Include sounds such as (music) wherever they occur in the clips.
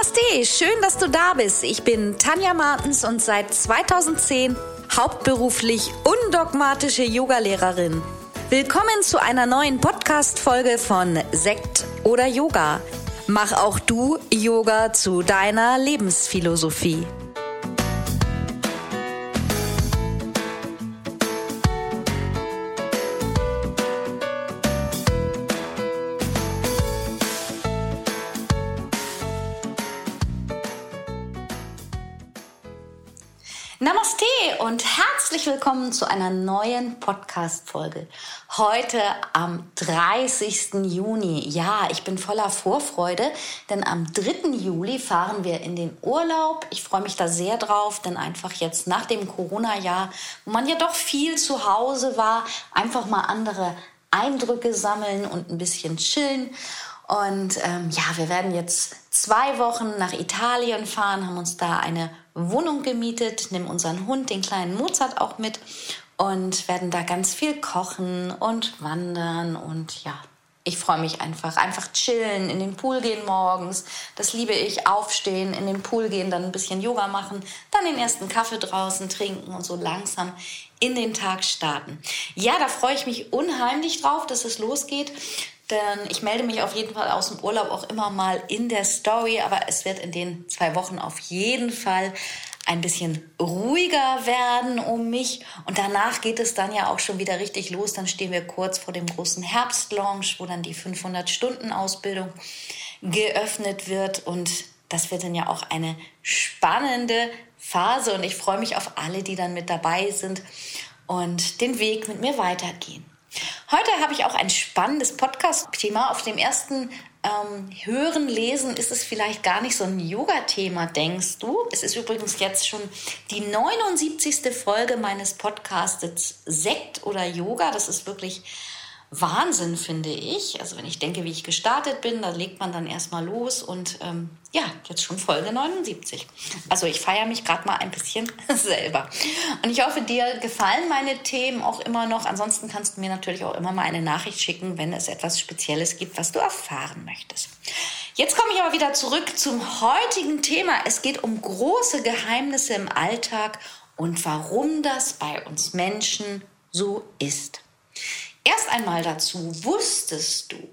Namaste, schön, dass du da bist. Ich bin Tanja Martens und seit 2010 hauptberuflich undogmatische Yogalehrerin. Willkommen zu einer neuen Podcast-Folge von Sekt oder Yoga. Mach auch du Yoga zu deiner Lebensphilosophie. Namaste und herzlich willkommen zu einer neuen Podcast-Folge. Heute am 30. Juni. Ja, ich bin voller Vorfreude, denn am 3. Juli fahren wir in den Urlaub. Ich freue mich da sehr drauf, denn einfach jetzt nach dem Corona-Jahr, wo man ja doch viel zu Hause war, einfach mal andere Eindrücke sammeln und ein bisschen chillen. Und ähm, ja, wir werden jetzt zwei Wochen nach Italien fahren, haben uns da eine Wohnung gemietet, nehmen unseren Hund, den kleinen Mozart, auch mit und werden da ganz viel kochen und wandern und ja, ich freue mich einfach. Einfach chillen, in den Pool gehen morgens. Das liebe ich. Aufstehen, in den Pool gehen, dann ein bisschen Yoga machen, dann den ersten Kaffee draußen trinken und so langsam in den Tag starten. Ja, da freue ich mich unheimlich drauf, dass es losgeht. Denn ich melde mich auf jeden Fall aus dem Urlaub auch immer mal in der Story, aber es wird in den zwei Wochen auf jeden Fall ein bisschen ruhiger werden um mich. Und danach geht es dann ja auch schon wieder richtig los. Dann stehen wir kurz vor dem großen Herbstlaunch, wo dann die 500-Stunden-Ausbildung geöffnet wird. Und das wird dann ja auch eine spannende Phase. Und ich freue mich auf alle, die dann mit dabei sind und den Weg mit mir weitergehen. Heute habe ich auch ein spannendes Podcast-Thema. Auf dem ersten ähm, Hören, Lesen ist es vielleicht gar nicht so ein Yoga-Thema, denkst du? Es ist übrigens jetzt schon die 79. Folge meines Podcasts Sekt oder Yoga. Das ist wirklich Wahnsinn, finde ich. Also wenn ich denke, wie ich gestartet bin, da legt man dann erstmal los und ähm, ja, jetzt schon Folge 79. Also ich feiere mich gerade mal ein bisschen (laughs) selber. Und ich hoffe, dir gefallen meine Themen auch immer noch. Ansonsten kannst du mir natürlich auch immer mal eine Nachricht schicken, wenn es etwas Spezielles gibt, was du erfahren möchtest. Jetzt komme ich aber wieder zurück zum heutigen Thema. Es geht um große Geheimnisse im Alltag und warum das bei uns Menschen so ist. Erst einmal dazu, wusstest du,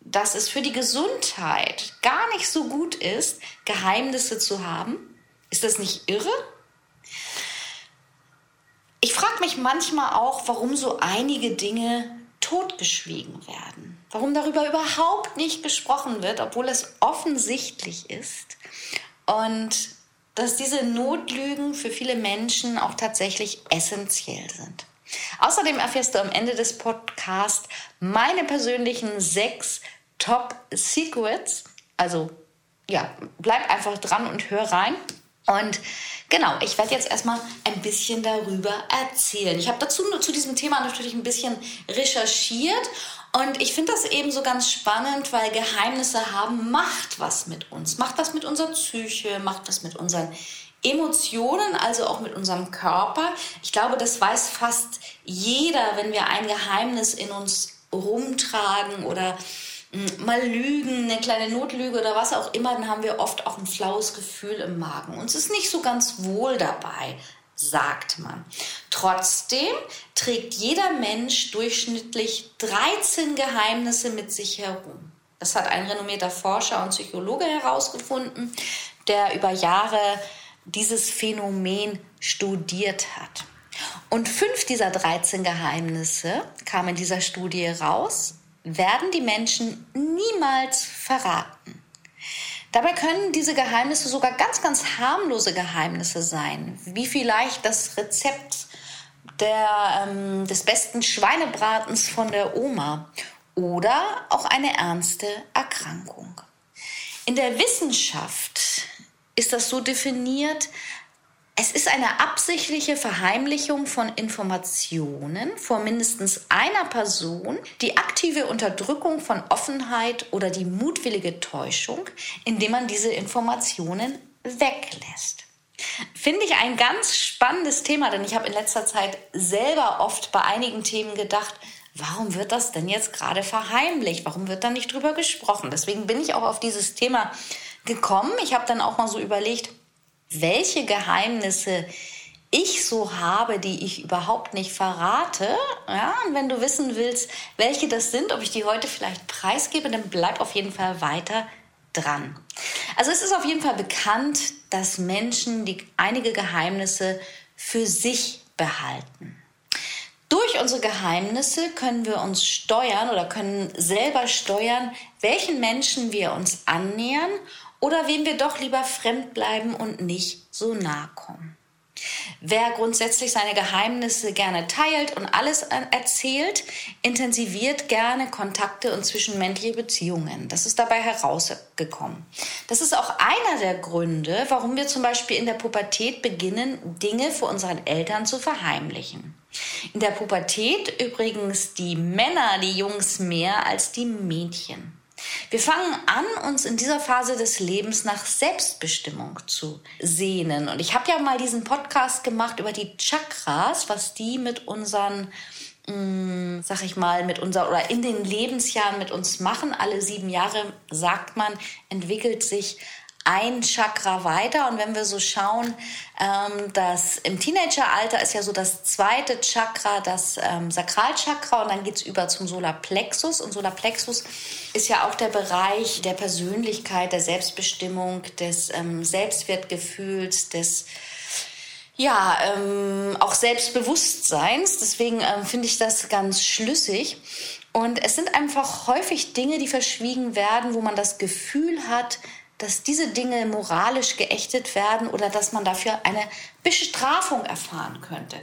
dass es für die Gesundheit gar nicht so gut ist, Geheimnisse zu haben? Ist das nicht irre? Ich frage mich manchmal auch, warum so einige Dinge totgeschwiegen werden. Warum darüber überhaupt nicht gesprochen wird, obwohl es offensichtlich ist. Und dass diese Notlügen für viele Menschen auch tatsächlich essentiell sind. Außerdem erfährst du am Ende des Podcasts meine persönlichen sechs Top Secrets. Also ja, bleib einfach dran und hör rein. Und genau, ich werde jetzt erstmal ein bisschen darüber erzählen. Ich habe dazu zu diesem Thema natürlich ein bisschen recherchiert und ich finde das eben so ganz spannend, weil Geheimnisse haben macht was mit uns, macht was mit unserer Psyche, macht was mit unseren Emotionen, also auch mit unserem Körper. Ich glaube, das weiß fast jeder, wenn wir ein Geheimnis in uns rumtragen oder hm, mal lügen, eine kleine Notlüge oder was auch immer, dann haben wir oft auch ein flaues Gefühl im Magen. Uns ist nicht so ganz wohl dabei, sagt man. Trotzdem trägt jeder Mensch durchschnittlich 13 Geheimnisse mit sich herum. Das hat ein renommierter Forscher und Psychologe herausgefunden, der über Jahre dieses Phänomen studiert hat. Und fünf dieser 13 Geheimnisse kamen in dieser Studie raus, werden die Menschen niemals verraten. Dabei können diese Geheimnisse sogar ganz, ganz harmlose Geheimnisse sein, wie vielleicht das Rezept der, ähm, des besten Schweinebratens von der Oma oder auch eine ernste Erkrankung. In der Wissenschaft ist das so definiert, es ist eine absichtliche Verheimlichung von Informationen vor mindestens einer Person, die aktive Unterdrückung von Offenheit oder die mutwillige Täuschung, indem man diese Informationen weglässt. Finde ich ein ganz spannendes Thema, denn ich habe in letzter Zeit selber oft bei einigen Themen gedacht, warum wird das denn jetzt gerade verheimlicht? Warum wird da nicht drüber gesprochen? Deswegen bin ich auch auf dieses Thema gekommen. Ich habe dann auch mal so überlegt, welche Geheimnisse ich so habe, die ich überhaupt nicht verrate. Ja, und wenn du wissen willst, welche das sind, ob ich die heute vielleicht preisgebe, dann bleib auf jeden Fall weiter dran. Also es ist auf jeden Fall bekannt, dass Menschen die einige Geheimnisse für sich behalten. Durch unsere Geheimnisse können wir uns steuern oder können selber steuern, welchen Menschen wir uns annähern oder wem wir doch lieber fremd bleiben und nicht so nahe kommen. Wer grundsätzlich seine Geheimnisse gerne teilt und alles erzählt, intensiviert gerne Kontakte und zwischenmenschliche Beziehungen. Das ist dabei herausgekommen. Das ist auch einer der Gründe, warum wir zum Beispiel in der Pubertät beginnen, Dinge vor unseren Eltern zu verheimlichen. In der Pubertät übrigens die Männer, die Jungs mehr als die Mädchen. Wir fangen an, uns in dieser Phase des Lebens nach Selbstbestimmung zu sehnen. Und ich habe ja mal diesen Podcast gemacht über die Chakras, was die mit unseren mh, mm, sag ich mal, mit unser oder in den Lebensjahren mit uns machen. Alle sieben Jahre, sagt man, entwickelt sich ein Chakra weiter. Und wenn wir so schauen, ähm, dass im Teenageralter ist ja so das zweite Chakra, das ähm, Sakralchakra, und dann geht's über zum Solarplexus. Und Solarplexus ist ja auch der Bereich der Persönlichkeit, der Selbstbestimmung, des ähm, Selbstwertgefühls, des ja, ähm, auch Selbstbewusstseins. Deswegen ähm, finde ich das ganz schlüssig. Und es sind einfach häufig Dinge, die verschwiegen werden, wo man das Gefühl hat, dass diese Dinge moralisch geächtet werden oder dass man dafür eine Bestrafung erfahren könnte.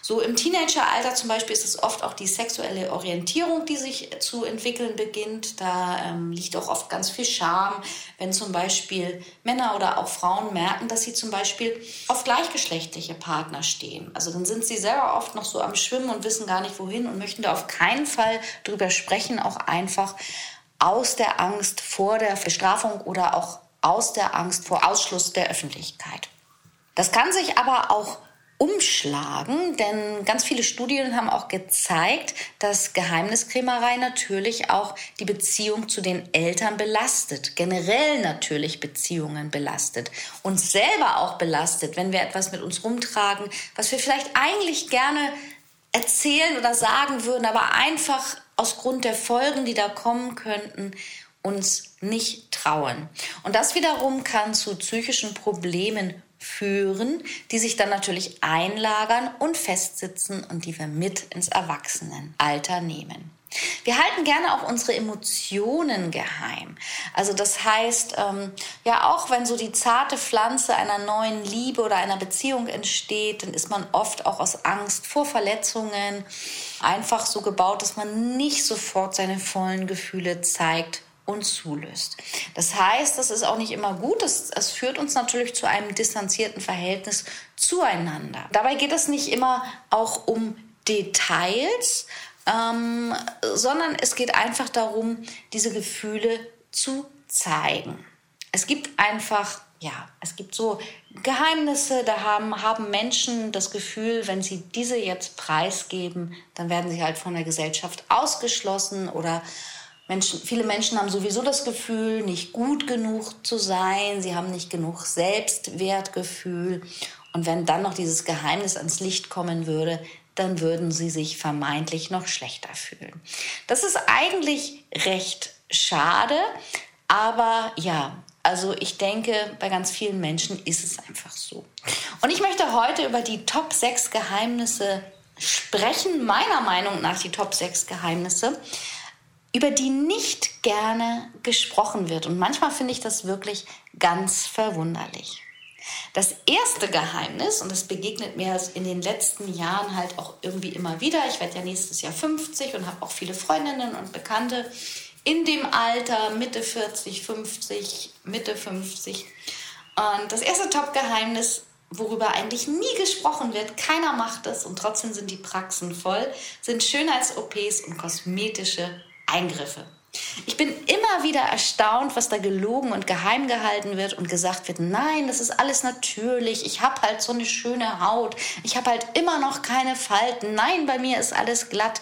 So im Teenageralter zum Beispiel ist es oft auch die sexuelle Orientierung, die sich zu entwickeln beginnt. Da ähm, liegt auch oft ganz viel Scham, wenn zum Beispiel Männer oder auch Frauen merken, dass sie zum Beispiel auf gleichgeschlechtliche Partner stehen. Also dann sind sie selber oft noch so am Schwimmen und wissen gar nicht wohin und möchten da auf keinen Fall drüber sprechen, auch einfach aus der Angst vor der Bestrafung oder auch aus der Angst vor Ausschluss der Öffentlichkeit. Das kann sich aber auch umschlagen, denn ganz viele Studien haben auch gezeigt, dass Geheimniskrämerei natürlich auch die Beziehung zu den Eltern belastet, generell natürlich Beziehungen belastet, uns selber auch belastet, wenn wir etwas mit uns rumtragen, was wir vielleicht eigentlich gerne erzählen oder sagen würden, aber einfach aus Grund der Folgen, die da kommen könnten, uns nicht trauen. Und das wiederum kann zu psychischen Problemen führen, die sich dann natürlich einlagern und festsitzen und die wir mit ins Erwachsenenalter nehmen. Wir halten gerne auch unsere Emotionen geheim. Also das heißt, ähm, ja auch wenn so die zarte Pflanze einer neuen Liebe oder einer Beziehung entsteht, dann ist man oft auch aus Angst vor Verletzungen einfach so gebaut, dass man nicht sofort seine vollen Gefühle zeigt und zulöst. Das heißt, das ist auch nicht immer gut. Das, das führt uns natürlich zu einem distanzierten Verhältnis zueinander. Dabei geht es nicht immer auch um Details, ähm, sondern es geht einfach darum, diese Gefühle zu zeigen. Es gibt einfach, ja, es gibt so Geheimnisse, da haben, haben Menschen das Gefühl, wenn sie diese jetzt preisgeben, dann werden sie halt von der Gesellschaft ausgeschlossen oder Menschen, viele Menschen haben sowieso das Gefühl, nicht gut genug zu sein. Sie haben nicht genug Selbstwertgefühl. Und wenn dann noch dieses Geheimnis ans Licht kommen würde, dann würden sie sich vermeintlich noch schlechter fühlen. Das ist eigentlich recht schade, aber ja, also ich denke, bei ganz vielen Menschen ist es einfach so. Und ich möchte heute über die Top 6 Geheimnisse sprechen, meiner Meinung nach die Top 6 Geheimnisse, über die nicht gerne gesprochen wird. Und manchmal finde ich das wirklich ganz verwunderlich. Das erste Geheimnis, und das begegnet mir in den letzten Jahren halt auch irgendwie immer wieder, ich werde ja nächstes Jahr 50 und habe auch viele Freundinnen und Bekannte in dem Alter, Mitte 40, 50, Mitte 50. Und das erste Top-Geheimnis, worüber eigentlich nie gesprochen wird, keiner macht es und trotzdem sind die Praxen voll, sind Schönheits-OPs und kosmetische Eingriffe. Ich bin immer wieder erstaunt, was da gelogen und geheim gehalten wird und gesagt wird, nein, das ist alles natürlich, ich habe halt so eine schöne Haut, ich habe halt immer noch keine Falten, nein, bei mir ist alles glatt.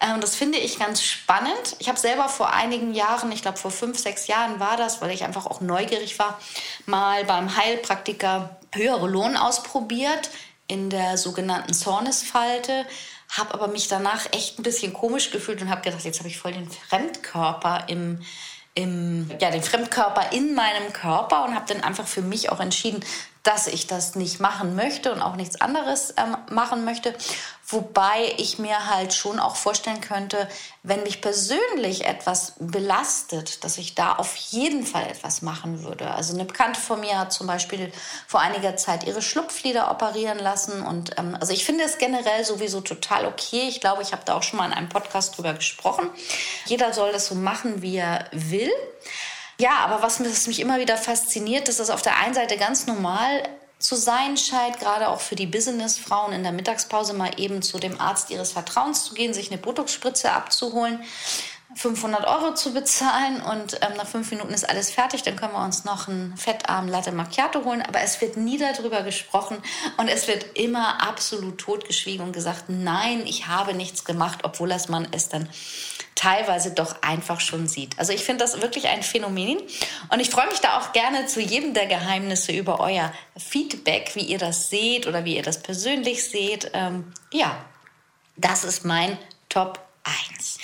Ähm, das finde ich ganz spannend. Ich habe selber vor einigen Jahren, ich glaube vor fünf, sechs Jahren war das, weil ich einfach auch neugierig war, mal beim Heilpraktiker höhere Lohn ausprobiert in der sogenannten Zornesfalte habe aber mich danach echt ein bisschen komisch gefühlt und habe gedacht, jetzt habe ich voll den Fremdkörper im, im, ja, den Fremdkörper in meinem Körper und habe dann einfach für mich auch entschieden, dass ich das nicht machen möchte und auch nichts anderes ähm, machen möchte. Wobei ich mir halt schon auch vorstellen könnte, wenn mich persönlich etwas belastet, dass ich da auf jeden Fall etwas machen würde. Also eine Bekannte von mir hat zum Beispiel vor einiger Zeit ihre Schlupflider operieren lassen. Und ähm, also ich finde es generell sowieso total okay. Ich glaube, ich habe da auch schon mal in einem Podcast drüber gesprochen. Jeder soll das so machen, wie er will. Ja, aber was mich immer wieder fasziniert, ist, dass auf der einen Seite ganz normal zu sein scheint, gerade auch für die Businessfrauen in der Mittagspause mal eben zu dem Arzt ihres Vertrauens zu gehen, sich eine Botox-Spritze abzuholen, 500 Euro zu bezahlen und ähm, nach fünf Minuten ist alles fertig, dann können wir uns noch einen fettarmen Latte Macchiato holen, aber es wird nie darüber gesprochen und es wird immer absolut totgeschwiegen und gesagt, nein, ich habe nichts gemacht, obwohl das man es dann teilweise doch einfach schon sieht. Also ich finde das wirklich ein Phänomen und ich freue mich da auch gerne zu jedem der Geheimnisse über euer Feedback, wie ihr das seht oder wie ihr das persönlich seht. Ähm, ja, das ist mein Top 1.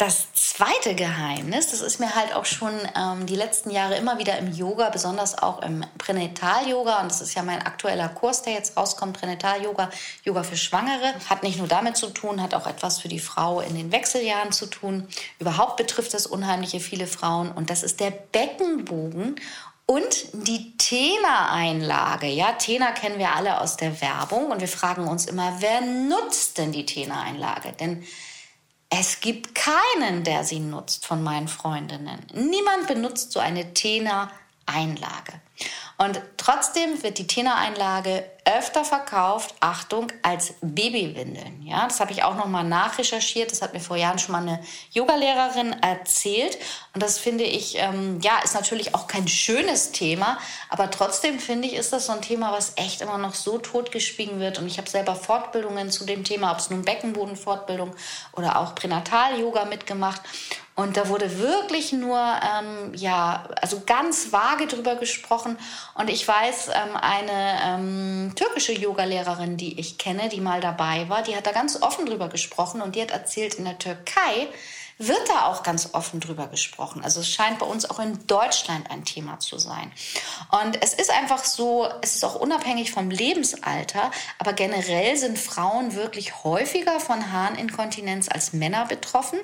Das zweite Geheimnis, das ist mir halt auch schon ähm, die letzten Jahre immer wieder im Yoga, besonders auch im Pränatal-Yoga, und das ist ja mein aktueller Kurs, der jetzt rauskommt, Pränatal-Yoga, Yoga für Schwangere, hat nicht nur damit zu tun, hat auch etwas für die Frau in den Wechseljahren zu tun. Überhaupt betrifft das unheimliche viele Frauen und das ist der Beckenbogen und die Tena-Einlage. Ja, Tena kennen wir alle aus der Werbung und wir fragen uns immer, wer nutzt denn die Tena-Einlage? Denn es gibt keinen, der sie nutzt von meinen Freundinnen. Niemand benutzt so eine Tena-Einlage. Und trotzdem wird die Tena-Einlage öfter verkauft, Achtung, als Babywindeln. Ja, das habe ich auch nochmal nachrecherchiert. Das hat mir vor Jahren schon mal eine Yogalehrerin erzählt. Und das finde ich, ähm, ja, ist natürlich auch kein schönes Thema. Aber trotzdem finde ich, ist das so ein Thema, was echt immer noch so totgeschwiegen wird. Und ich habe selber Fortbildungen zu dem Thema, ob es nun Beckenbodenfortbildung oder auch Pränatal-Yoga mitgemacht. Und da wurde wirklich nur, ähm, ja, also ganz vage drüber gesprochen. Und ich weiß, ähm, eine türkische Yogalehrerin, die ich kenne, die mal dabei war, die hat da ganz offen drüber gesprochen und die hat erzählt, in der Türkei wird da auch ganz offen drüber gesprochen. Also es scheint bei uns auch in Deutschland ein Thema zu sein. Und es ist einfach so, es ist auch unabhängig vom Lebensalter, aber generell sind Frauen wirklich häufiger von Harninkontinenz als Männer betroffen.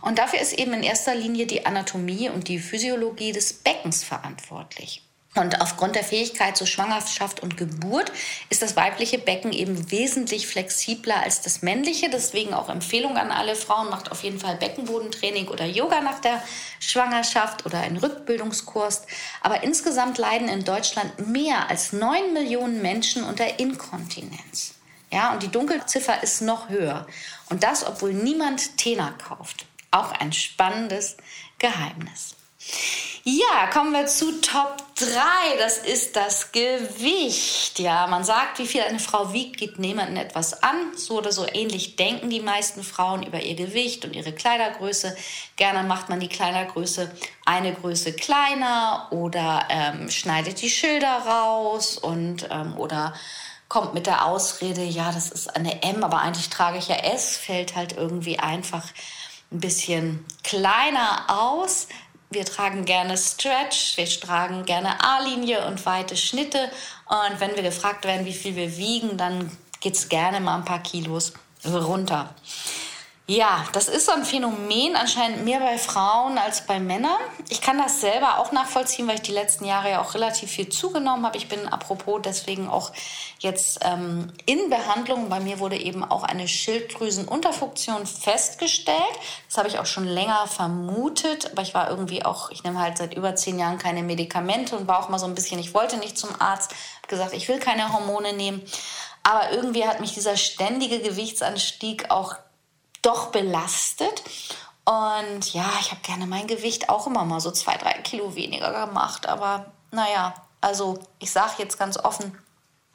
Und dafür ist eben in erster Linie die Anatomie und die Physiologie des Beckens verantwortlich. Und aufgrund der Fähigkeit zur Schwangerschaft und Geburt ist das weibliche Becken eben wesentlich flexibler als das männliche. Deswegen auch Empfehlung an alle Frauen, macht auf jeden Fall Beckenbodentraining oder Yoga nach der Schwangerschaft oder einen Rückbildungskurs. Aber insgesamt leiden in Deutschland mehr als neun Millionen Menschen unter Inkontinenz. Ja, und die Dunkelziffer ist noch höher. Und das, obwohl niemand Tena kauft. Auch ein spannendes Geheimnis. Ja, kommen wir zu Top 3. Das ist das Gewicht. Ja, man sagt, wie viel eine Frau wiegt, geht niemandem etwas an. So oder so ähnlich denken die meisten Frauen über ihr Gewicht und ihre Kleidergröße. Gerne macht man die Kleidergröße eine Größe kleiner oder ähm, schneidet die Schilder raus und ähm, oder kommt mit der Ausrede, ja, das ist eine M, aber eigentlich trage ich ja S, fällt halt irgendwie einfach ein bisschen kleiner aus. Wir tragen gerne Stretch, wir tragen gerne A-Linie und weite Schnitte. Und wenn wir gefragt werden, wie viel wir wiegen, dann geht es gerne mal ein paar Kilos runter. Ja, das ist so ein Phänomen anscheinend mehr bei Frauen als bei Männern. Ich kann das selber auch nachvollziehen, weil ich die letzten Jahre ja auch relativ viel zugenommen habe. Ich bin apropos deswegen auch jetzt ähm, in Behandlung. Bei mir wurde eben auch eine Schilddrüsenunterfunktion festgestellt. Das habe ich auch schon länger vermutet, aber ich war irgendwie auch, ich nehme halt seit über zehn Jahren keine Medikamente und war auch mal so ein bisschen, ich wollte nicht zum Arzt, habe gesagt, ich will keine Hormone nehmen. Aber irgendwie hat mich dieser ständige Gewichtsanstieg auch doch belastet. Und ja, ich habe gerne mein Gewicht auch immer mal so zwei, drei Kilo weniger gemacht. Aber naja, also ich sage jetzt ganz offen,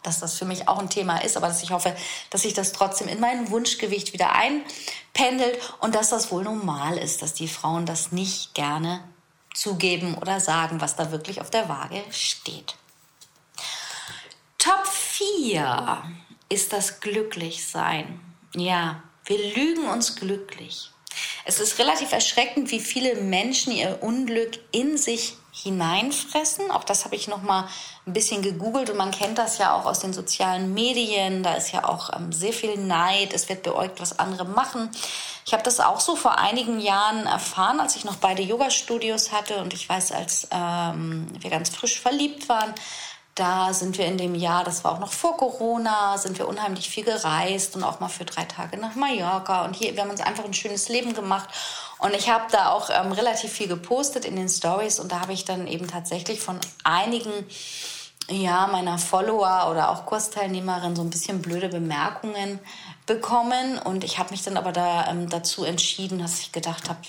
dass das für mich auch ein Thema ist, aber dass ich hoffe, dass sich das trotzdem in mein Wunschgewicht wieder einpendelt und dass das wohl normal ist, dass die Frauen das nicht gerne zugeben oder sagen, was da wirklich auf der Waage steht. Top 4 ist das Glücklichsein. Ja, wir lügen uns glücklich. Es ist relativ erschreckend, wie viele Menschen ihr Unglück in sich hineinfressen. Auch das habe ich noch mal ein bisschen gegoogelt und man kennt das ja auch aus den sozialen Medien. Da ist ja auch ähm, sehr viel Neid. Es wird beäugt, was andere machen. Ich habe das auch so vor einigen Jahren erfahren, als ich noch beide Yoga-Studios hatte und ich weiß, als ähm, wir ganz frisch verliebt waren, da sind wir in dem Jahr, das war auch noch vor Corona, sind wir unheimlich viel gereist und auch mal für drei Tage nach Mallorca. Und hier, wir haben uns einfach ein schönes Leben gemacht. Und ich habe da auch ähm, relativ viel gepostet in den Stories und da habe ich dann eben tatsächlich von einigen ja, meiner Follower oder auch Kursteilnehmerinnen so ein bisschen blöde Bemerkungen bekommen. Und ich habe mich dann aber da ähm, dazu entschieden, dass ich gedacht habe,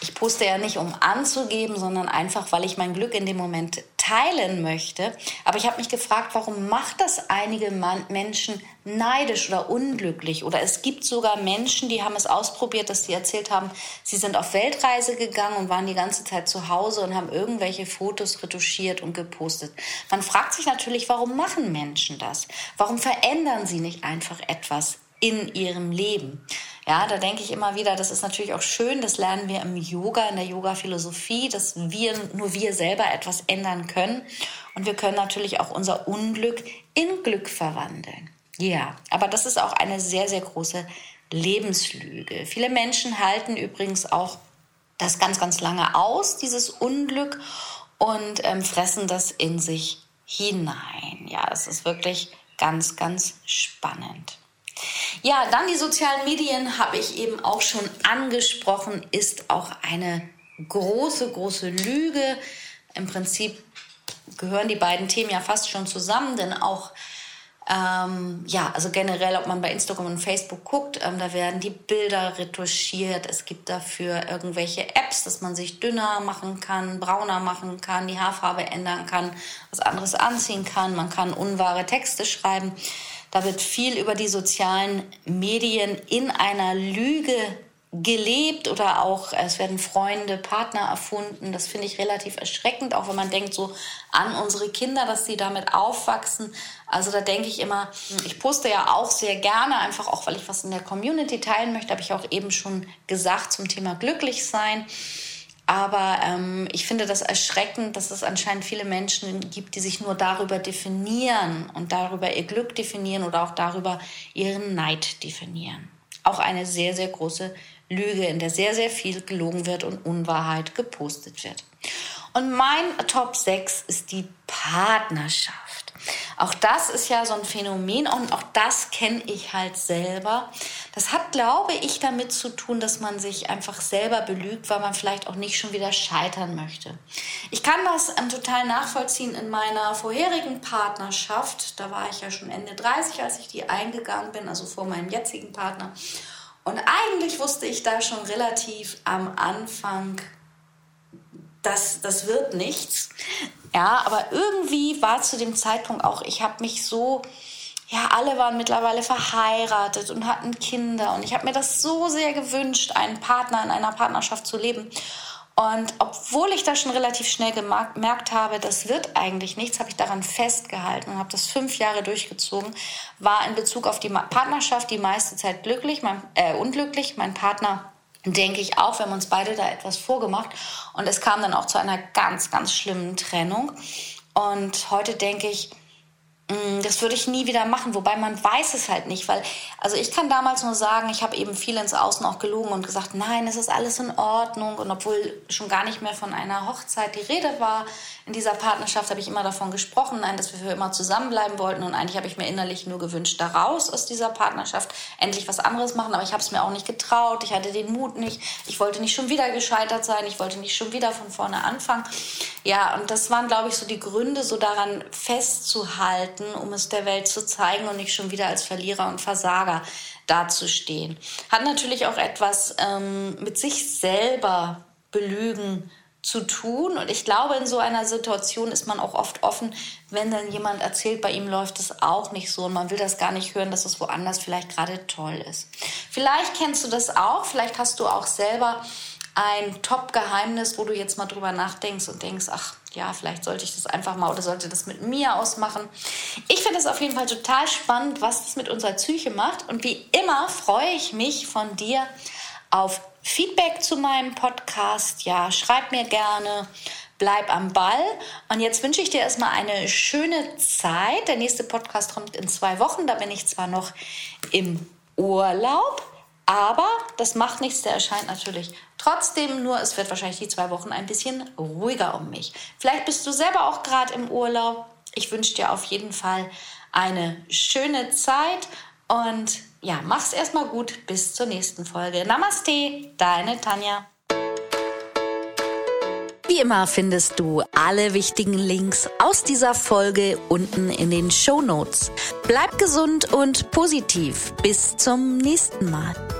ich poste ja nicht, um anzugeben, sondern einfach, weil ich mein Glück in dem Moment teilen möchte. Aber ich habe mich gefragt, warum macht das einige Menschen neidisch oder unglücklich? Oder es gibt sogar Menschen, die haben es ausprobiert, dass sie erzählt haben, sie sind auf Weltreise gegangen und waren die ganze Zeit zu Hause und haben irgendwelche Fotos retuschiert und gepostet. Man fragt sich natürlich, warum machen Menschen das? Warum verändern sie nicht einfach etwas in ihrem Leben? Ja, da denke ich immer wieder, das ist natürlich auch schön, das lernen wir im Yoga, in der Yoga-Philosophie, dass wir, nur wir selber etwas ändern können. Und wir können natürlich auch unser Unglück in Glück verwandeln. Ja, aber das ist auch eine sehr, sehr große Lebenslüge. Viele Menschen halten übrigens auch das ganz, ganz lange aus, dieses Unglück, und ähm, fressen das in sich hinein. Ja, das ist wirklich ganz, ganz spannend. Ja, dann die sozialen Medien habe ich eben auch schon angesprochen, ist auch eine große, große Lüge. Im Prinzip gehören die beiden Themen ja fast schon zusammen, denn auch ähm, ja, also generell, ob man bei Instagram und Facebook guckt, ähm, da werden die Bilder retuschiert. Es gibt dafür irgendwelche Apps, dass man sich dünner machen kann, brauner machen kann, die Haarfarbe ändern kann, was anderes anziehen kann. Man kann unwahre Texte schreiben. Da wird viel über die sozialen Medien in einer Lüge gelebt oder auch es werden Freunde, Partner erfunden. Das finde ich relativ erschreckend, auch wenn man denkt so an unsere Kinder, dass sie damit aufwachsen. Also da denke ich immer, ich poste ja auch sehr gerne, einfach auch, weil ich was in der Community teilen möchte, habe ich auch eben schon gesagt zum Thema glücklich sein. Aber ähm, ich finde das erschreckend, dass es anscheinend viele Menschen gibt, die sich nur darüber definieren und darüber ihr Glück definieren oder auch darüber ihren Neid definieren. Auch eine sehr, sehr große Lüge, in der sehr, sehr viel gelogen wird und Unwahrheit gepostet wird. Und mein Top 6 ist die Partnerschaft. Auch das ist ja so ein Phänomen und auch das kenne ich halt selber. Das hat, glaube ich, damit zu tun, dass man sich einfach selber belügt, weil man vielleicht auch nicht schon wieder scheitern möchte. Ich kann das ähm, total nachvollziehen in meiner vorherigen Partnerschaft. Da war ich ja schon Ende 30, als ich die eingegangen bin, also vor meinem jetzigen Partner. Und eigentlich wusste ich da schon relativ am Anfang, dass das wird nichts. Ja, aber irgendwie war zu dem Zeitpunkt auch, ich habe mich so, ja, alle waren mittlerweile verheiratet und hatten Kinder und ich habe mir das so sehr gewünscht, einen Partner in einer Partnerschaft zu leben. Und obwohl ich da schon relativ schnell gemerkt habe, das wird eigentlich nichts, habe ich daran festgehalten und habe das fünf Jahre durchgezogen. War in Bezug auf die Partnerschaft die meiste Zeit glücklich, mein, äh, unglücklich. Mein Partner denke ich auch, wir haben uns beide da etwas vorgemacht. Und es kam dann auch zu einer ganz, ganz schlimmen Trennung. Und heute denke ich, das würde ich nie wieder machen, wobei man weiß es halt nicht, weil, also ich kann damals nur sagen, ich habe eben viel ins Außen auch gelogen und gesagt, nein, es ist alles in Ordnung. Und obwohl schon gar nicht mehr von einer Hochzeit die Rede war in dieser Partnerschaft, habe ich immer davon gesprochen, nein, dass wir für immer zusammenbleiben wollten. Und eigentlich habe ich mir innerlich nur gewünscht, da raus aus dieser Partnerschaft, endlich was anderes machen, aber ich habe es mir auch nicht getraut, ich hatte den Mut nicht, ich wollte nicht schon wieder gescheitert sein, ich wollte nicht schon wieder von vorne anfangen. Ja, und das waren, glaube ich, so die Gründe, so daran festzuhalten, halten, um es der Welt zu zeigen und nicht schon wieder als Verlierer und Versager dazustehen. Hat natürlich auch etwas ähm, mit sich selber belügen zu tun. Und ich glaube, in so einer Situation ist man auch oft offen, wenn dann jemand erzählt, bei ihm läuft es auch nicht so und man will das gar nicht hören, dass es woanders vielleicht gerade toll ist. Vielleicht kennst du das auch, vielleicht hast du auch selber ein Top-Geheimnis, wo du jetzt mal drüber nachdenkst und denkst, ach ja, vielleicht sollte ich das einfach mal oder sollte das mit mir ausmachen. Ich finde es auf jeden Fall total spannend, was das mit unserer Psyche macht. Und wie immer freue ich mich von dir auf Feedback zu meinem Podcast. Ja, schreib mir gerne, bleib am Ball. Und jetzt wünsche ich dir erstmal eine schöne Zeit. Der nächste Podcast kommt in zwei Wochen. Da bin ich zwar noch im Urlaub, aber das macht nichts. Der erscheint natürlich trotzdem nur. Es wird wahrscheinlich die zwei Wochen ein bisschen ruhiger um mich. Vielleicht bist du selber auch gerade im Urlaub. Ich wünsche dir auf jeden Fall eine schöne Zeit und ja, mach's erstmal gut. Bis zur nächsten Folge. Namaste, deine Tanja. Wie immer findest du alle wichtigen Links aus dieser Folge unten in den Show Notes. Bleib gesund und positiv. Bis zum nächsten Mal.